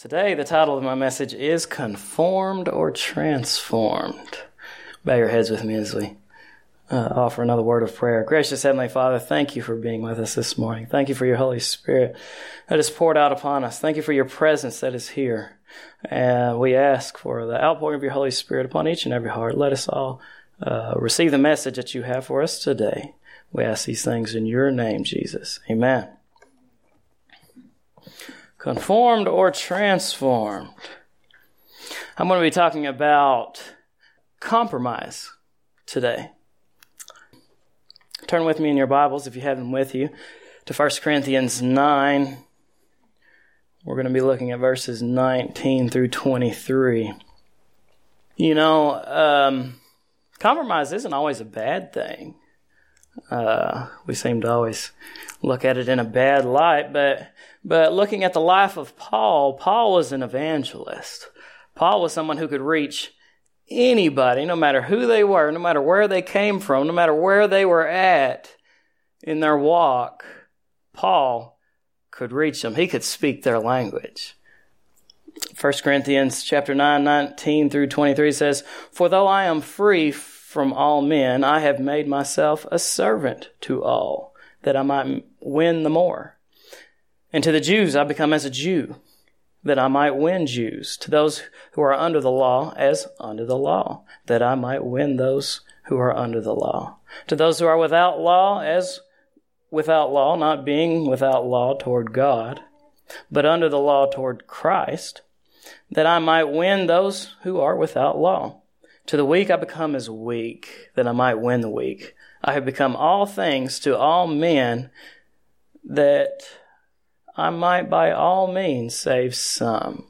Today, the title of my message is Conformed or Transformed. Bow your heads with me as we uh, offer another word of prayer. Gracious Heavenly Father, thank you for being with us this morning. Thank you for your Holy Spirit that is poured out upon us. Thank you for your presence that is here. And we ask for the outpouring of your Holy Spirit upon each and every heart. Let us all uh, receive the message that you have for us today. We ask these things in your name, Jesus. Amen. Conformed or transformed? I'm going to be talking about compromise today. Turn with me in your Bibles, if you have them with you, to 1 Corinthians 9. We're going to be looking at verses 19 through 23. You know, um, compromise isn't always a bad thing. Uh, we seem to always look at it in a bad light, but but looking at the life of Paul, Paul was an evangelist. Paul was someone who could reach anybody, no matter who they were, no matter where they came from, no matter where they were at in their walk. Paul could reach them. He could speak their language. 1 Corinthians chapter 9, 19 through 23 says, For though I am free from all men, I have made myself a servant to all, that I might win the more. And to the Jews I become as a Jew, that I might win Jews. To those who are under the law, as under the law, that I might win those who are under the law. To those who are without law, as without law, not being without law toward God, but under the law toward Christ, that I might win those who are without law. To the weak I become as weak, that I might win the weak. I have become all things to all men, that I might by all means save some.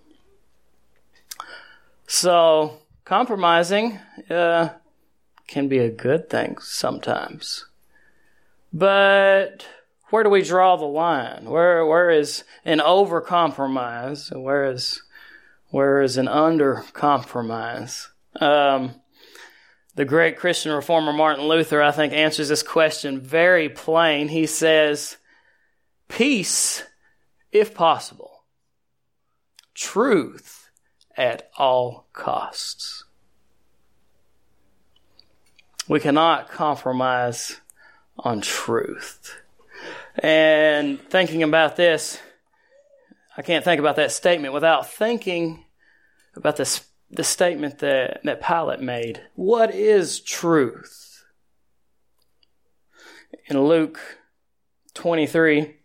So, compromising uh, can be a good thing sometimes. But where do we draw the line? Where where is an over compromise? Where is where is an under compromise? Um, the great Christian reformer Martin Luther, I think, answers this question very plain. He says, "Peace if possible, truth at all costs. We cannot compromise on truth. And thinking about this, I can't think about that statement without thinking about this, the statement that, that Pilate made. What is truth? In Luke 23,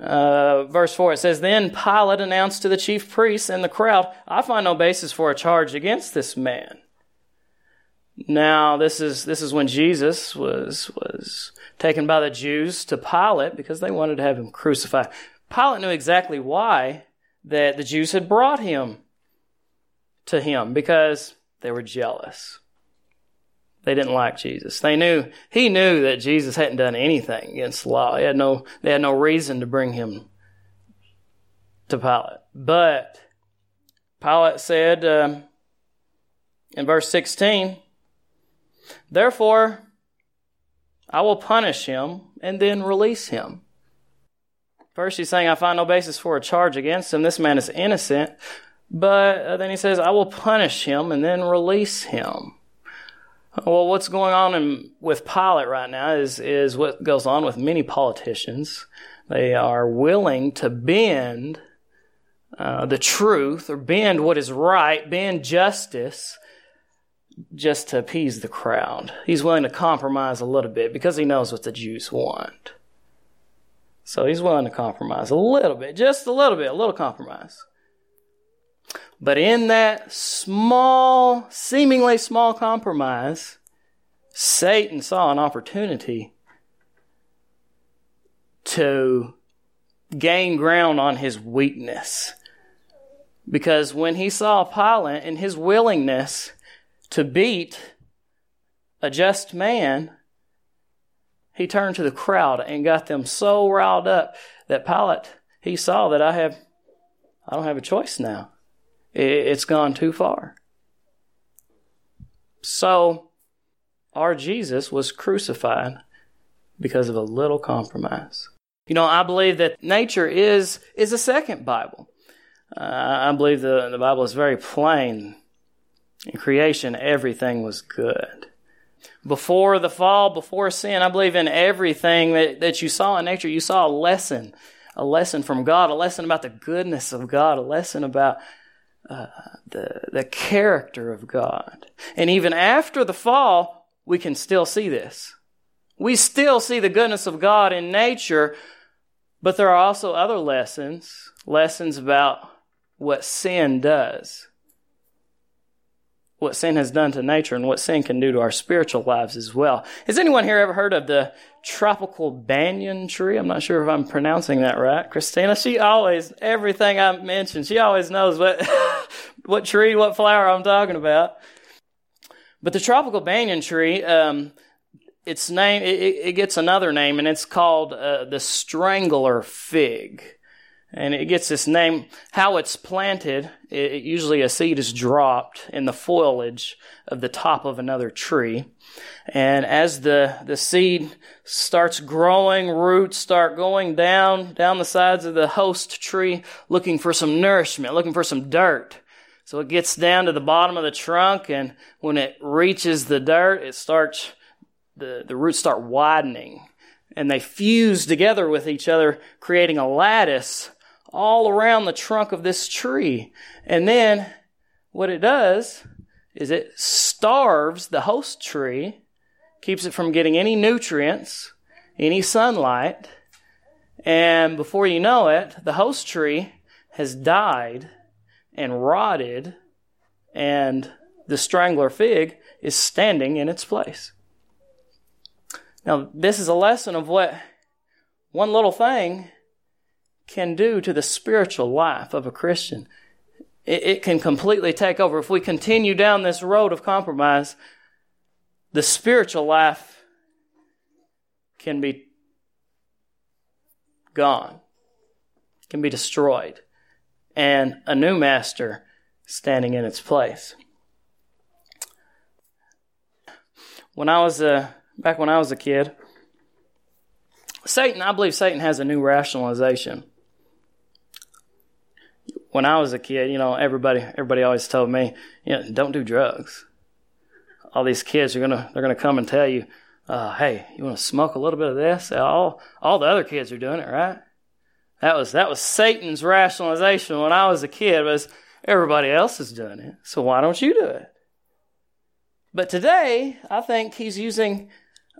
uh, verse 4, it says, Then Pilate announced to the chief priests and the crowd, I find no basis for a charge against this man. Now, this is, this is when Jesus was, was taken by the Jews to Pilate because they wanted to have him crucified. Pilate knew exactly why that the Jews had brought him to him because they were jealous. They didn't like Jesus. They knew he knew that Jesus hadn't done anything against the law. He had no they had no reason to bring him to Pilate. But Pilate said um, in verse 16, Therefore, I will punish him and then release him. First, he's saying, I find no basis for a charge against him. This man is innocent. But uh, then he says, I will punish him and then release him. Well, what's going on in, with Pilate right now is, is what goes on with many politicians. They are willing to bend uh, the truth or bend what is right, bend justice just to appease the crowd. He's willing to compromise a little bit because he knows what the Jews want. So he's willing to compromise a little bit, just a little bit, a little compromise. But in that small, seemingly small compromise, Satan saw an opportunity to gain ground on his weakness. Because when he saw Pilate and his willingness to beat a just man, he turned to the crowd and got them so riled up that Pilate, he saw that I have, I don't have a choice now. It's gone too far. So, our Jesus was crucified because of a little compromise. You know, I believe that nature is, is a second Bible. Uh, I believe the, the Bible is very plain. In creation, everything was good. Before the fall, before sin, I believe in everything that, that you saw in nature, you saw a lesson. A lesson from God, a lesson about the goodness of God, a lesson about uh, the, the character of God. And even after the fall, we can still see this. We still see the goodness of God in nature, but there are also other lessons, lessons about what sin does, what sin has done to nature, and what sin can do to our spiritual lives as well. Has anyone here ever heard of the tropical banyan tree? I'm not sure if I'm pronouncing that right. Christina, she always, everything I mention, she always knows what, what tree, what flower I'm talking about. But the tropical banyan tree, um, its name, it, it, gets another name, and it's called uh, the strangler fig. And it gets this name, how it's planted, it, usually a seed is dropped in the foliage of the top of another tree. And as the, the seed starts growing, roots start going down, down the sides of the host tree, looking for some nourishment, looking for some dirt. So it gets down to the bottom of the trunk, and when it reaches the dirt, it starts, the, the roots start widening. And they fuse together with each other, creating a lattice all around the trunk of this tree. And then what it does is it starves the host tree, keeps it from getting any nutrients, any sunlight, and before you know it, the host tree has died and rotted, and the strangler fig is standing in its place. Now, this is a lesson of what one little thing can do to the spiritual life of a Christian. It, it, can completely take over. If we continue down this road of compromise, the spiritual life can be gone, can be destroyed, and a new master standing in its place. When I was a, back when I was a kid, Satan, I believe Satan has a new rationalization when I was a kid, you know, everybody everybody always told me, you know, don't do drugs. All these kids are gonna they're gonna come and tell you, uh, hey, you want to smoke a little bit of this? All all the other kids are doing it, right? That was that was Satan's rationalization when I was a kid was everybody else is doing it, so why don't you do it? But today, I think he's using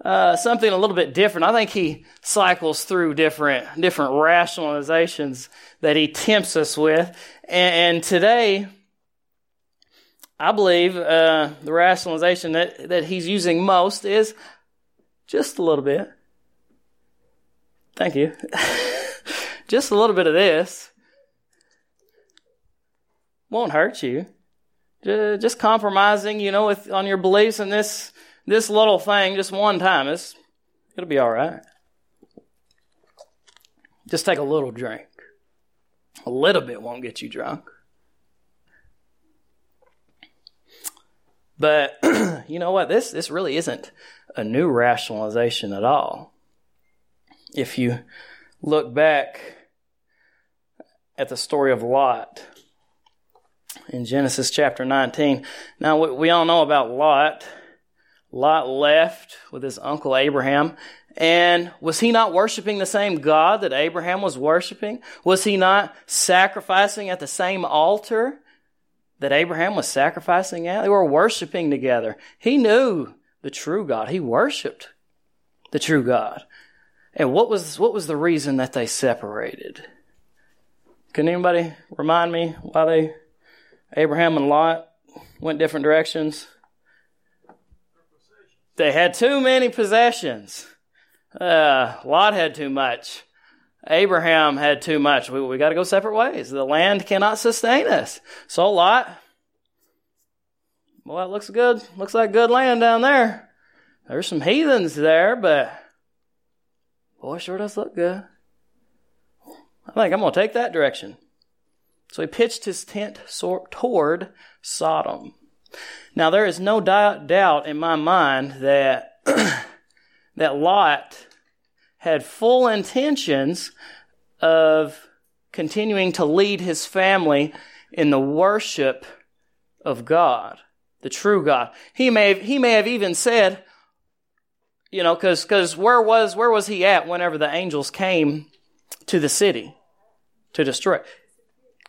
uh, something a little bit different. I think he cycles through different different rationalizations that he tempts us with, and, and today, I believe uh, the rationalization that that he's using most is just a little bit. Thank you. just a little bit of this won't hurt you. Just compromising, you know, with on your beliefs in this this little thing just one time, it's, it'll be all right. Just take a little drink. A little bit won't get you drunk. But you know what? This this really isn't a new rationalization at all. If you look back at the story of Lot in Genesis chapter 19. Now we, we all know about Lot. Lot left with his uncle Abraham. And was he not worshiping the same God that Abraham was worshiping? Was he not sacrificing at the same altar that Abraham was sacrificing at? They were worshiping together. He knew the true God. He worshiped the true God. And what was, what was the reason that they separated? Can anybody remind me why they, Abraham and Lot went different directions? They had too many possessions. Uh, Lot had too much. Abraham had too much. We, we got to go separate ways. The land cannot sustain us. So Lot, well, it looks good. Looks like good land down there. There's some heathens there, but boy, sure does look good. I think I'm going to take that direction. So he pitched his tent toward Sodom. Now, there is no doubt in my mind that, that Lot had full intentions of continuing to lead his family in the worship of God, the true God. He may have, he may have even said, you know, because because where was where was he at whenever the angels came to the city to destroy?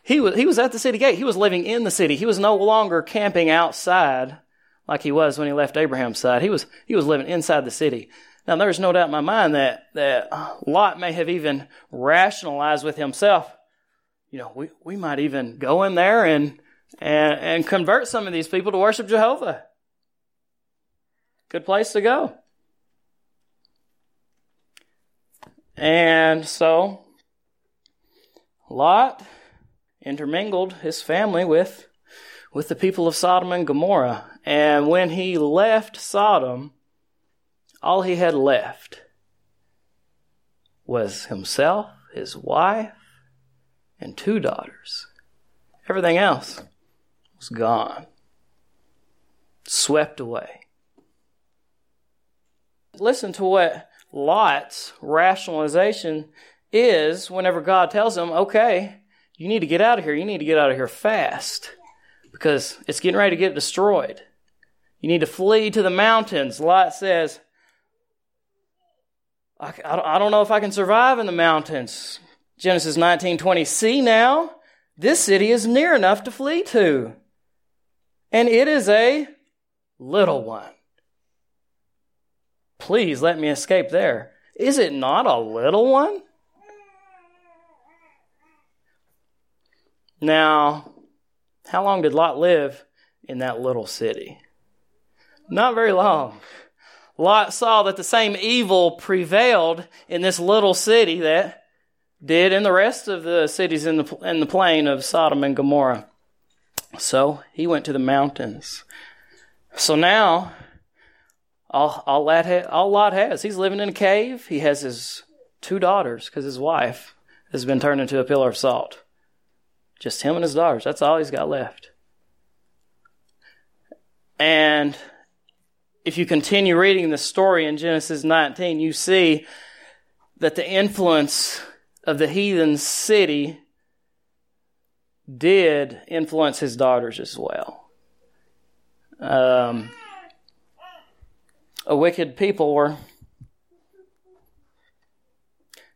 He was he was at the city gate. He was living in the city. He was no longer camping outside like he was when he left Abraham's side. He was he was living inside the city. Now there's no doubt in my mind that that Lot may have even rationalized with himself. You know, we, we might even go in there and and and convert some of these people to worship Jehovah. Good place to go. And so, Lot intermingled his family with, with the people of Sodom and Gomorrah. And when he left Sodom, all he had left was himself, his wife, and two daughters. Everything else was gone, swept away. Listen to what Lot's rationalization is whenever God tells him, okay, you need to get out of here. You need to get out of here fast because it's getting ready to get destroyed. You need to flee to the mountains. Lot says, I, I don't know if I can survive in the mountains. Genesis 19:20. See now, this city is near enough to flee to, and it is a little one. Please let me escape there. Is it not a little one? Now, how long did Lot live in that little city? Not very long. Lot saw that the same evil prevailed in this little city that did in the rest of the cities in the, in the plain of Sodom and Gomorrah. So he went to the mountains. So now all, all, Lot, all Lot has. He's living in a cave. He has his two daughters because his wife has been turned into a pillar of salt. Just him and his daughters. That's all he's got left. And if you continue reading the story in Genesis 19, you see that the influence of the heathen city did influence his daughters as well. Um, a wicked people were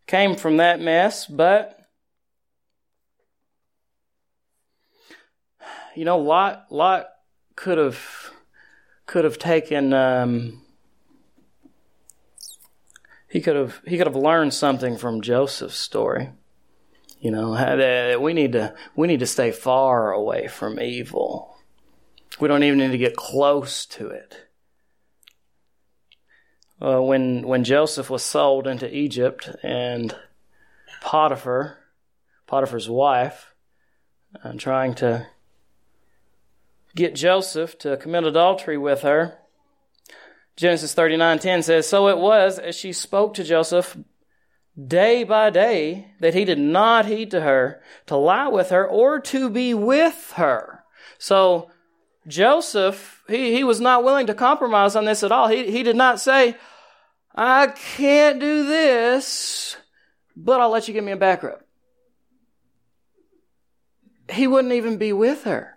came from that mess, but you know, Lot Lot could have could have taken um, he could have he could have learned something from Joseph's story. You know, that we need to we need to stay far away from evil. We don't even need to get close to it uh, when when Joseph was sold into Egypt and Potiphar, Potiphar's wife, uh, trying to get Joseph to commit adultery with her. Genesis 39:10 says, "So it was as she spoke to Joseph day by day that he did not heed to her to lie with her or to be with her." So Joseph, he, he was not willing to compromise on this at all. He, he did not say, I can't do this, but I'll let you give me a back rub. He wouldn't even be with her.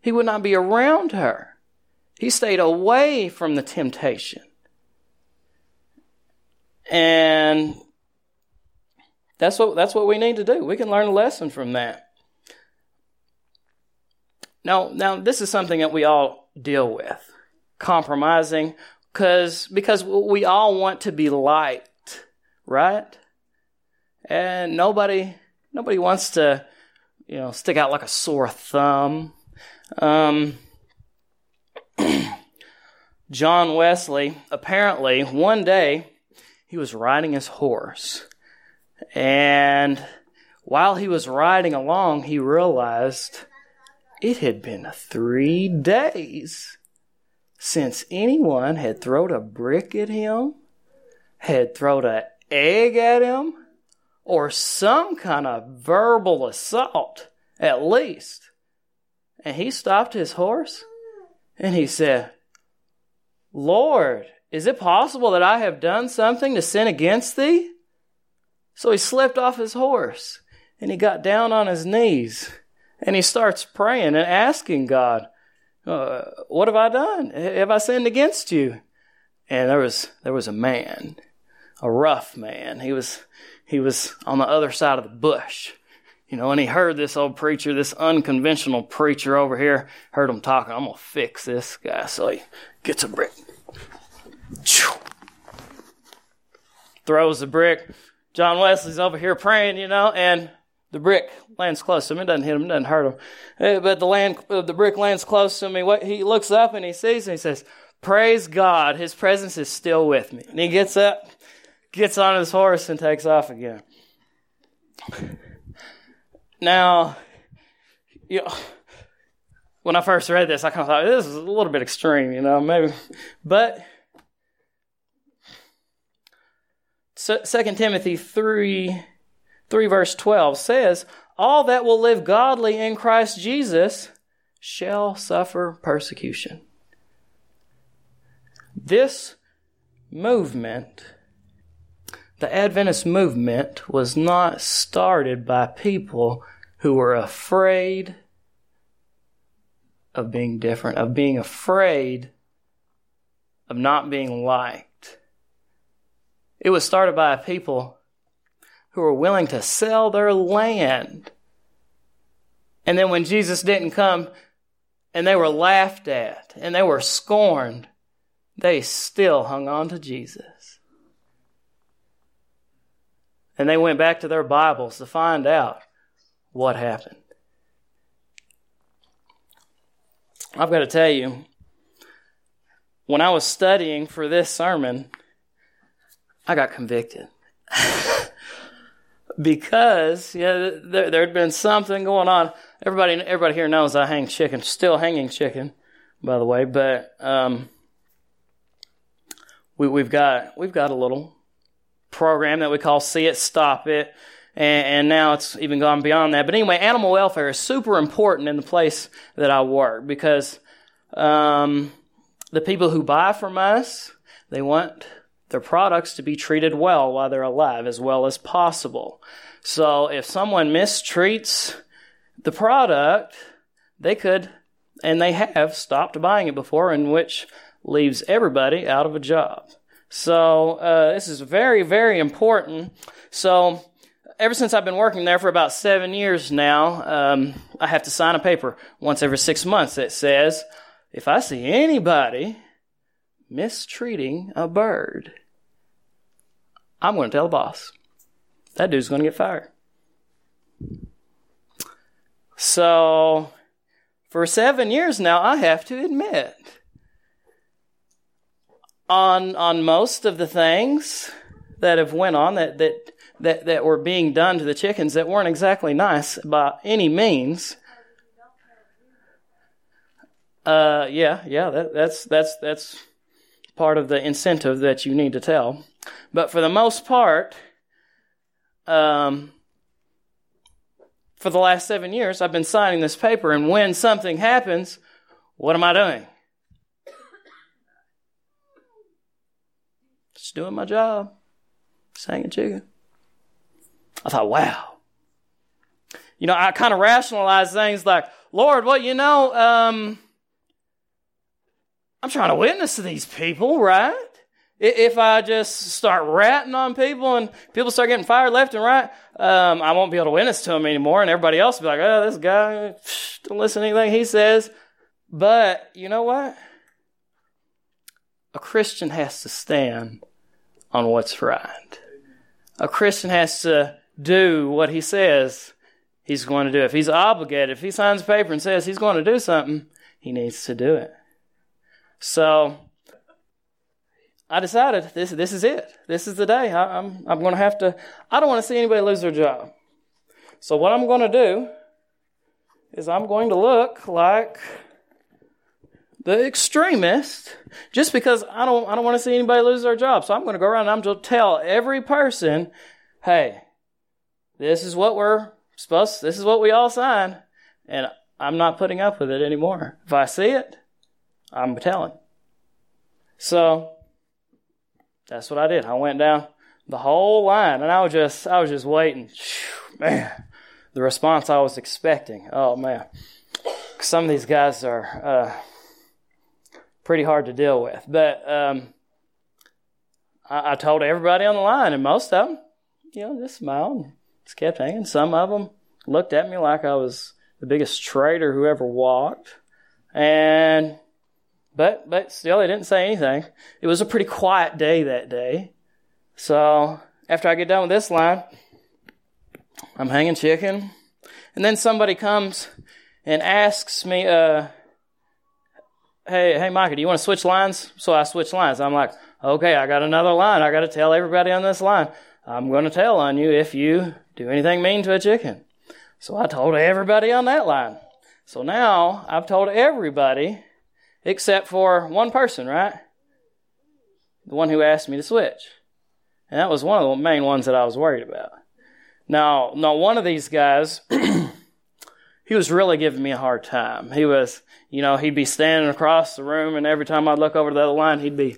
He would not be around her. He stayed away from the temptation. And that's what, that's what we need to do. We can learn a lesson from that. Now, now this is something that we all deal with. Compromising Cause, because we all want to be liked, right? And nobody, nobody wants to, you know, stick out like a sore thumb. Um, John Wesley, apparently, one day, he was riding his horse. And while he was riding along, he realized it had been three days since anyone had thrown a brick at him, had thrown an egg at him, or some kind of verbal assault, at least. And he stopped his horse and he said, Lord, is it possible that I have done something to sin against thee? So he slipped off his horse and he got down on his knees and he starts praying and asking God, uh, "What have I done? Have I sinned against you?" And there was there was a man, a rough man. He was he was on the other side of the bush, you know, and he heard this old preacher, this unconventional preacher over here, heard him talking. I'm gonna fix this guy, so he gets a brick, throws the brick. John Wesley's over here praying, you know, and the brick lands close to him. It doesn't hit him, it doesn't hurt him. But the land, uh, the brick lands close to. He, he looks up and he sees and he says, Praise God, His presence is still with me. And he gets up, gets on his horse, and takes off again. Now, you know, when I first read this, I kind of thought this is a little bit extreme, you know, maybe, but. Second Timothy 3 3 verse 12 says, All that will live godly in Christ Jesus shall suffer persecution. This movement, the Adventist movement, was not started by people who were afraid of being different, of being afraid of not being liked. It was started by people who were willing to sell their land. And then when Jesus didn't come and they were laughed at and they were scorned, they still hung on to Jesus. And they went back to their Bibles to find out what happened. I've got to tell you, when I was studying for this sermon, I got convicted. because yeah, there there had been something going on. Everybody everybody here knows I hang chicken, still hanging chicken, by the way. But um, we we've got we've got a little program that we call See It Stop It, and, and now it's even gone beyond that. But anyway, animal welfare is super important in the place that I work because um, the people who buy from us they want their products to be treated well while they're alive as well as possible. So if someone mistreats the product, they could, and they have, stopped buying it before, in which leaves everybody out of a job. So uh, this is very, very important. So ever since I've been working there for about seven years now, um, I have to sign a paper once every six months that says, if I see anybody mistreating a bird, I'm going to tell the boss. That dude's going to get fired. So, for seven years now, I have to admit, on on most of the things that have went on that that that, that were being done to the chickens that weren't exactly nice by any means. Uh, yeah, yeah, that, that's that's that's part of the incentive that you need to tell. But for the most part, um, for the last seven years, I've been signing this paper, and when something happens, what am I doing? Just doing my job, saying chicken. I thought, wow. You know, I kind of rationalize things like, Lord, well, you know, um, I'm trying to witness to these people, right? If I just start ratting on people and people start getting fired left and right, um, I won't be able to witness to them anymore, and everybody else will be like, "Oh, this guy, don't listen to anything he says." But you know what? A Christian has to stand on what's right. A Christian has to do what he says he's going to do. If he's obligated, if he signs a paper and says he's going to do something, he needs to do it. So I decided this this is it. This is the day. I, I'm I'm going to have to. I don't want to see anybody lose their job. So what I'm going to do is I'm going to look like the extremist, just because I don't I don't want to see anybody lose their job. So I'm going to go around and I'm going to tell every person, hey, this is what we're supposed. This is what we all sign, and I'm not putting up with it anymore. If I see it, I'm telling. So that's what I did. I went down the whole line and I was just I was just waiting. Man, the response I was expecting. Oh man, some of these guys are uh, pretty hard to deal with. But um, I, I, told everybody on the line, and most of them, you know, just smiled, and just kept hanging. Some of them looked at me like I was the biggest traitor who ever walked, and but but still, they didn't say anything. It was a pretty quiet day that day. So after I get done with this line, I'm hanging chicken, and then somebody comes and asks me, uh, "Hey, hey, Micah, do you want to switch lines?" So I switch lines. I'm like, "Okay, I got another line. I got to tell everybody on this line. I'm going to tell on you if you do anything mean to a chicken." So I told everybody on that line. So now I've told everybody except for one person, right? The one who asked me to switch. And that was one of the main ones that I was worried about. Now, now one of these guys, he was really giving me a hard time. He was, you know, he'd be standing across the room, and every time I'd look over to the other line, he'd be.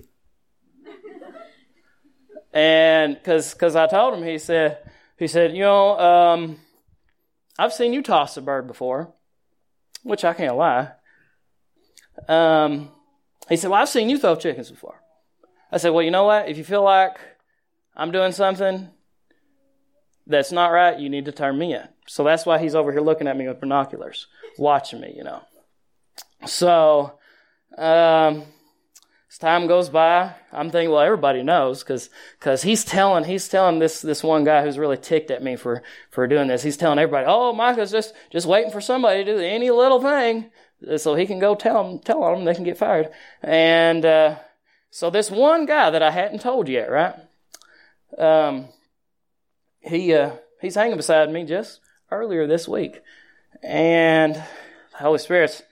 and because cause I told him, he said, he said, you know, um, I've seen you toss a bird before, which I can't lie. Um, he said, Well, I've seen you throw chickens before. I said, Well, you know what? If you feel like I'm doing something that's not right, you need to turn me in. So that's why he's over here looking at me with binoculars, watching me, you know. So, um, as time goes by, I'm thinking, well, everybody knows because because he's telling he's telling this this one guy who's really ticked at me for for doing this. He's telling everybody, oh, Micah's just just waiting for somebody to do any little thing so he can go tell them tell them they can get fired. And uh, so this one guy that I hadn't told yet, right? Um, he uh, he's hanging beside me just earlier this week, and the Holy Spirit's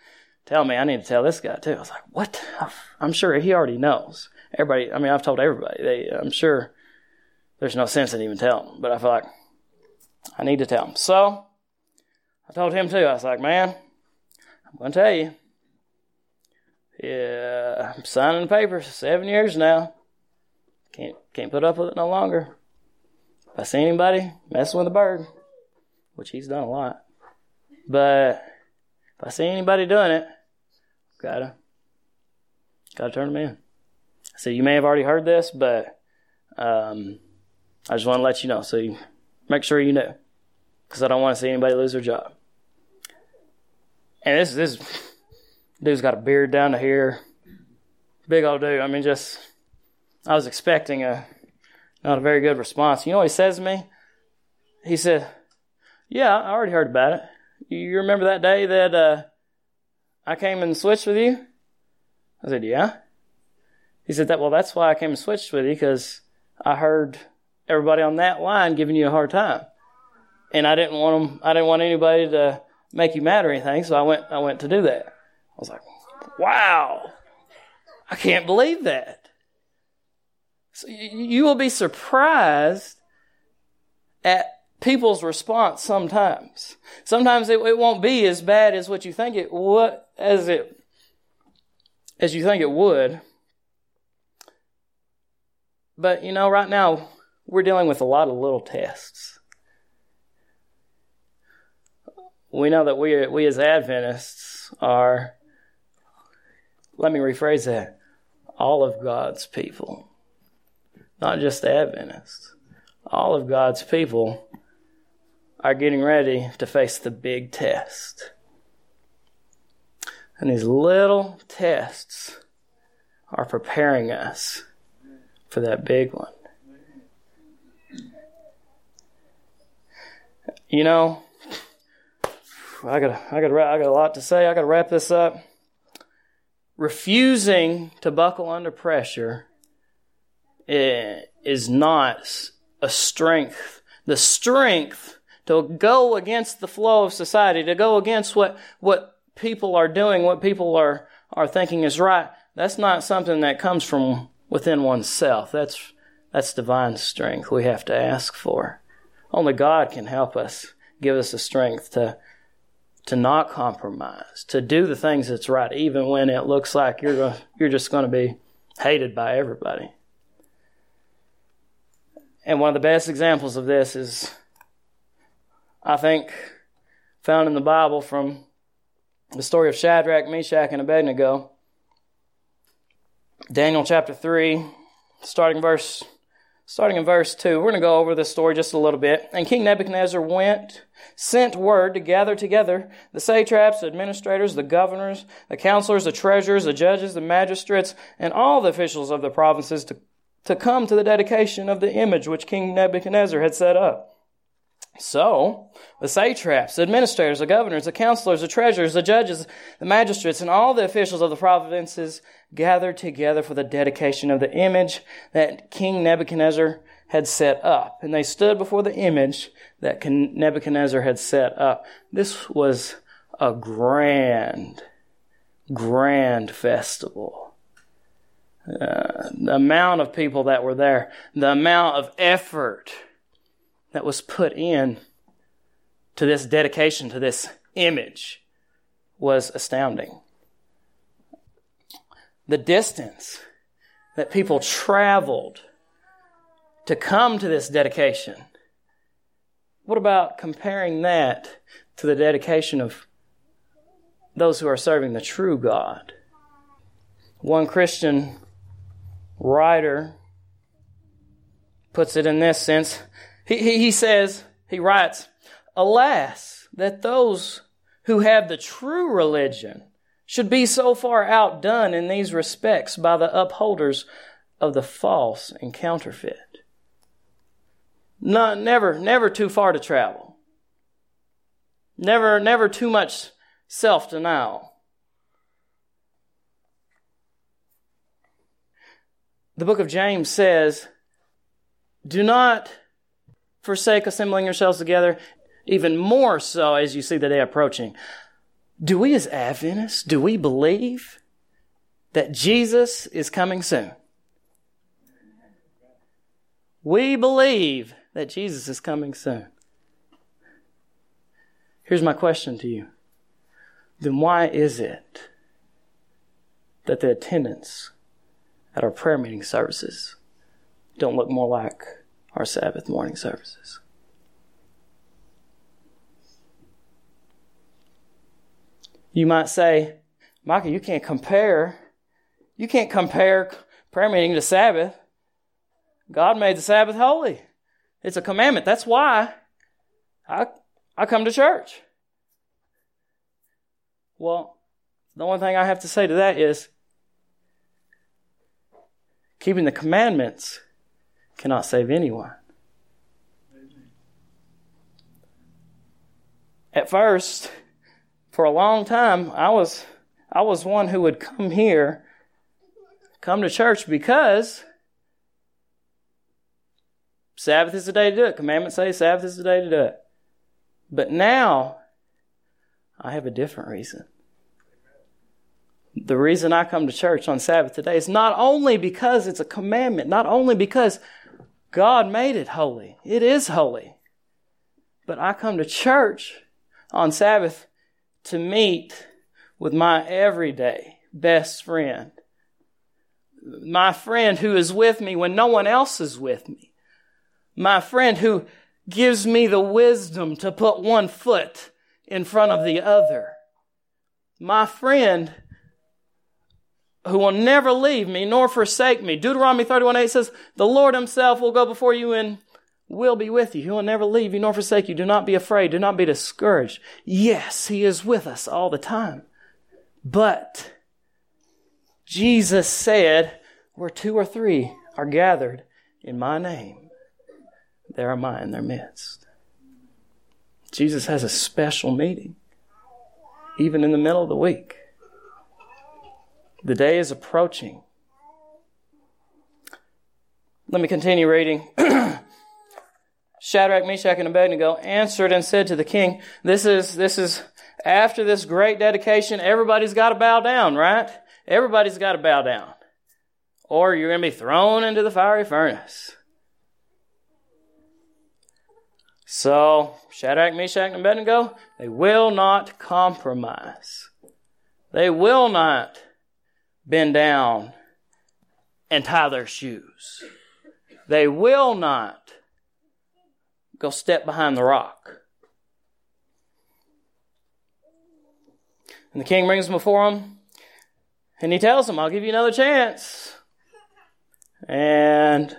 telling me I need to tell this guy too. I was like, what? I'm sure he already knows. Everybody, I mean, I've told everybody. They, I'm sure there's no sense in even telling them, but I feel like I need to tell him. So I told him too. I was like, man, I'm going to tell you. Yeah, I'm signing the papers seven years now. Can't can't put up with it no longer. If I see anybody messing with a bird, which he's done a lot, but if I see anybody doing it, gotta gotta turn them in. So you may have already heard this, but um, I just want to let you know. So you make sure you know, because I don't want to see anybody lose their job. And this this dude's got a beard down to here, big old dude. I mean, just I was expecting a not a very good response. You know what he says to me? He said, "Yeah, I already heard about it. You remember that day that uh, I came and switched with you?" I said, "Yeah." He said that. Well, that's why I came and switched with you because I heard everybody on that line giving you a hard time, and I didn't want them. I didn't want anybody to make you mad or anything. So I went, I went to do that. I was like, wow, I can't believe that. So you will be surprised at people's response sometimes. Sometimes it, it won't be as bad as what you think it would, as it, as you think it would. But you know, right now, we're dealing with a lot of little tests we know that we, we as Adventists are, let me rephrase that, all of God's people. Not just Adventists. All of God's people are getting ready to face the big test. And these little tests are preparing us for that big one. You know, I got I got I got a lot to say. I got to wrap this up. Refusing to buckle under pressure eh, is not a strength. The strength to go against the flow of society, to go against what what people are doing, what people are are thinking is right. That's not something that comes from within oneself. That's that's divine strength we have to ask for. Only God can help us, give us the strength to to not compromise, to do the things that's right, even when it looks like you're you're just going to be hated by everybody. And one of the best examples of this is I think, found in the Bible from the story of Shadrach, Meshach, and Abednego. Daniel chapter 3, starting verse starting in verse 2. We're going to go over this story just a little bit. And King Nebuchadnezzar went, sent word to gather together the satraps, the administrators, the governors, the counselors, the treasurers, the judges, the magistrates, and all the officials of the provinces to, to come to the dedication of the image which King Nebuchadnezzar had set up. So, the satraps, the administrators, the governors, the counselors, the treasurers, the judges, the magistrates, and all the officials of the provinces gathered together for the dedication of the image that King Nebuchadnezzar had set up. And they stood before the image that Nebuchadnezzar had set up. This was a grand, grand festival. Uh, the amount of people that were there, the amount of effort that was put in to this dedication, to this image, was astounding. The distance that people traveled to come to this dedication. What about comparing that to the dedication of those who are serving the true God? One Christian writer puts it in this sense he, he, he says, he writes, Alas, that those who have the true religion should be so far outdone in these respects by the upholders of the false and counterfeit. Not, never, never too far to travel. Never, never too much self denial. The book of James says, Do not forsake assembling yourselves together, even more so as you see the day approaching. Do we as Adventists, do we believe that Jesus is coming soon? We believe that Jesus is coming soon. Here's my question to you. Then why is it that the attendance at our prayer meeting services don't look more like our Sabbath morning services. You might say, Michael, you can't compare. You can't compare prayer meeting to Sabbath. God made the Sabbath holy. It's a commandment. That's why I, I come to church. Well, the only thing I have to say to that is keeping the commandments cannot save anyone. At first, for a long time, I was I was one who would come here, come to church because Sabbath is the day to do it. Commandments say Sabbath is the day to do it. But now, I have a different reason. The reason I come to church on Sabbath today is not only because it's a commandment, not only because God made it holy. It is holy. But I come to church on Sabbath to meet with my everyday best friend. My friend who is with me when no one else is with me. My friend who gives me the wisdom to put one foot in front of the other. My friend who will never leave me nor forsake me. Deuteronomy 31 8 says, The Lord himself will go before you and will be with you. He will never leave you nor forsake you. Do not be afraid. Do not be discouraged. Yes, He is with us all the time. But Jesus said, Where two or three are gathered in my name, there am I in their midst. Jesus has a special meeting, even in the middle of the week. The day is approaching. Let me continue reading. Shadrach, Meshach, and Abednego answered and said to the king, This is, this is, after this great dedication, everybody's got to bow down, right? Everybody's got to bow down. Or you're going to be thrown into the fiery furnace. So, Shadrach, Meshach, and Abednego, they will not compromise. They will not bend down and tie their shoes. They will not go step behind the rock. And the king brings them before him, and he tells them, I'll give you another chance. And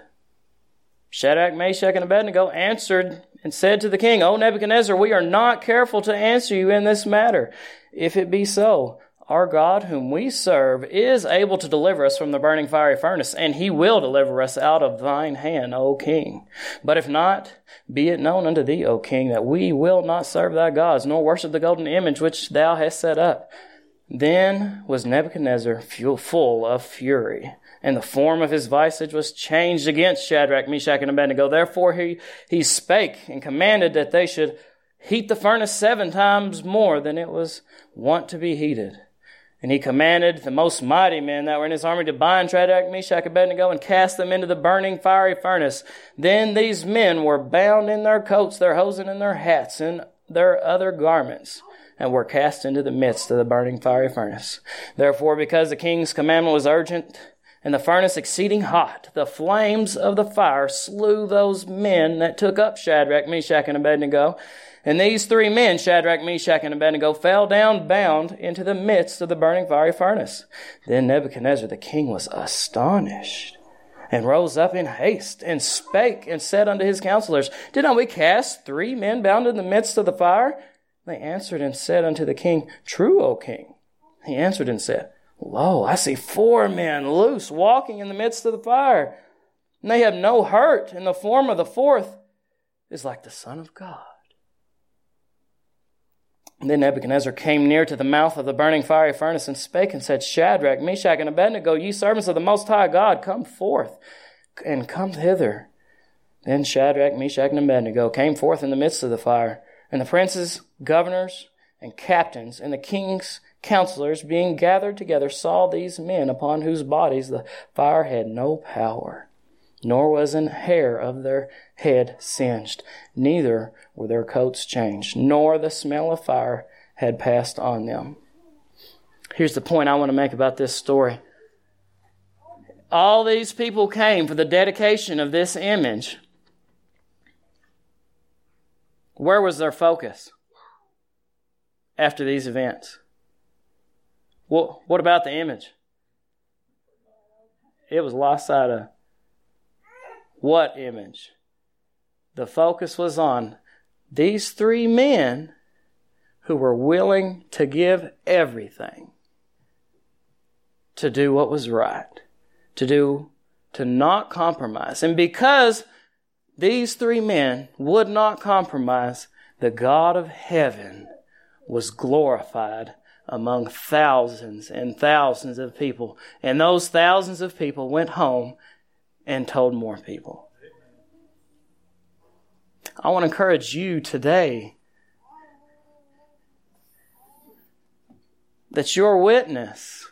Shadrach, Meshach, and Abednego answered and said to the king, O Nebuchadnezzar, we are not careful to answer you in this matter. If it be so, our God, whom we serve, is able to deliver us from the burning fiery furnace, and he will deliver us out of thine hand, O king. But if not, be it known unto thee, O king, that we will not serve thy gods, nor worship the golden image which thou hast set up. Then was Nebuchadnezzar full of fury, and the form of his visage was changed against Shadrach, Meshach, and Abednego. Therefore he, he spake and commanded that they should heat the furnace seven times more than it was wont to be heated. And he commanded the most mighty men that were in his army to bind Shadrach, Meshach, and Abednego and cast them into the burning fiery furnace. Then these men were bound in their coats, their hosen, and their hats, and their other garments, and were cast into the midst of the burning fiery furnace. Therefore, because the king's commandment was urgent, and the furnace exceeding hot, the flames of the fire slew those men that took up Shadrach, Meshach, and Abednego. And these three men, Shadrach, Meshach, and Abednego, fell down bound into the midst of the burning fiery furnace. Then Nebuchadnezzar the king was astonished and rose up in haste and spake and said unto his counselors, Did not we cast three men bound in the midst of the fire? They answered and said unto the king, True, O king. He answered and said, Lo, I see four men loose walking in the midst of the fire, and they have no hurt, and the form of the fourth is like the Son of God. Then Nebuchadnezzar came near to the mouth of the burning fiery furnace and spake and said, Shadrach, Meshach, and Abednego, ye servants of the Most High God, come forth and come hither. Then Shadrach, Meshach, and Abednego came forth in the midst of the fire, and the princes, governors, and captains, and the king's counselors, being gathered together, saw these men upon whose bodies the fire had no power nor was an hair of their head singed, neither were their coats changed, nor the smell of fire had passed on them. Here's the point I want to make about this story. All these people came for the dedication of this image. Where was their focus after these events? What, what about the image? It was lost sight of. What image? The focus was on these three men who were willing to give everything to do what was right, to do, to not compromise. And because these three men would not compromise, the God of heaven was glorified among thousands and thousands of people. And those thousands of people went home and told more people. I want to encourage you today that your witness,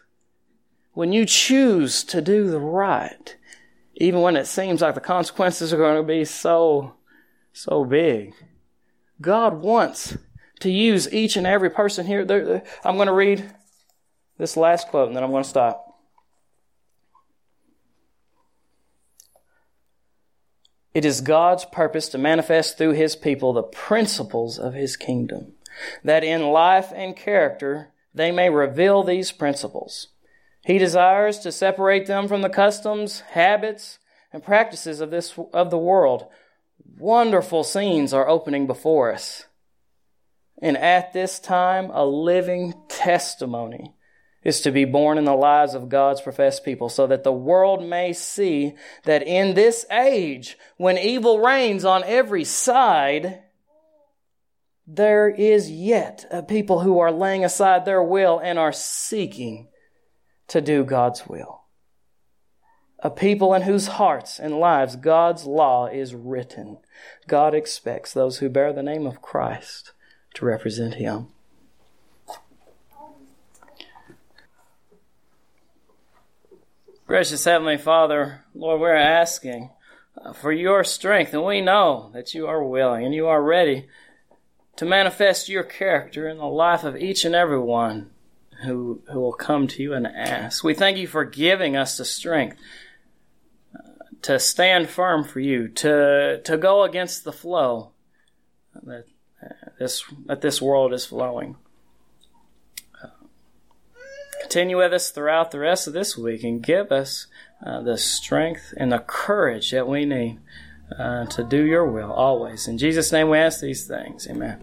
when you choose to do the right, even when it seems like the consequences are going to be so, so big, God wants to use each and every person here. I'm going to read this last quote and then I'm going to stop. It is God's purpose to manifest through His people the principles of His kingdom, that in life and character they may reveal these principles. He desires to separate them from the customs, habits, and practices of this of the world. Wonderful scenes are opening before us. And at this time, a living testimony is to be borne in the lives of God's professed people so that the world may see that in this age, when evil reigns on every side, there is yet a people who are laying aside their will and are seeking to do God's will. A people in whose hearts and lives God's law is written. God expects those who bear the name of Christ to represent Him. Gracious Heavenly Father, Lord, we're asking for your strength, and we know that you are willing and you are ready to manifest your character in the life of each and every one who, who will come to you and ask. We thank you for giving us the strength uh, to stand firm for you, to, to go against the flow that, uh, this, that this world is flowing. Continue with us throughout the rest of this week and give us uh, the strength and the courage that we need uh, to do your will always. In Jesus' name we ask these things. Amen.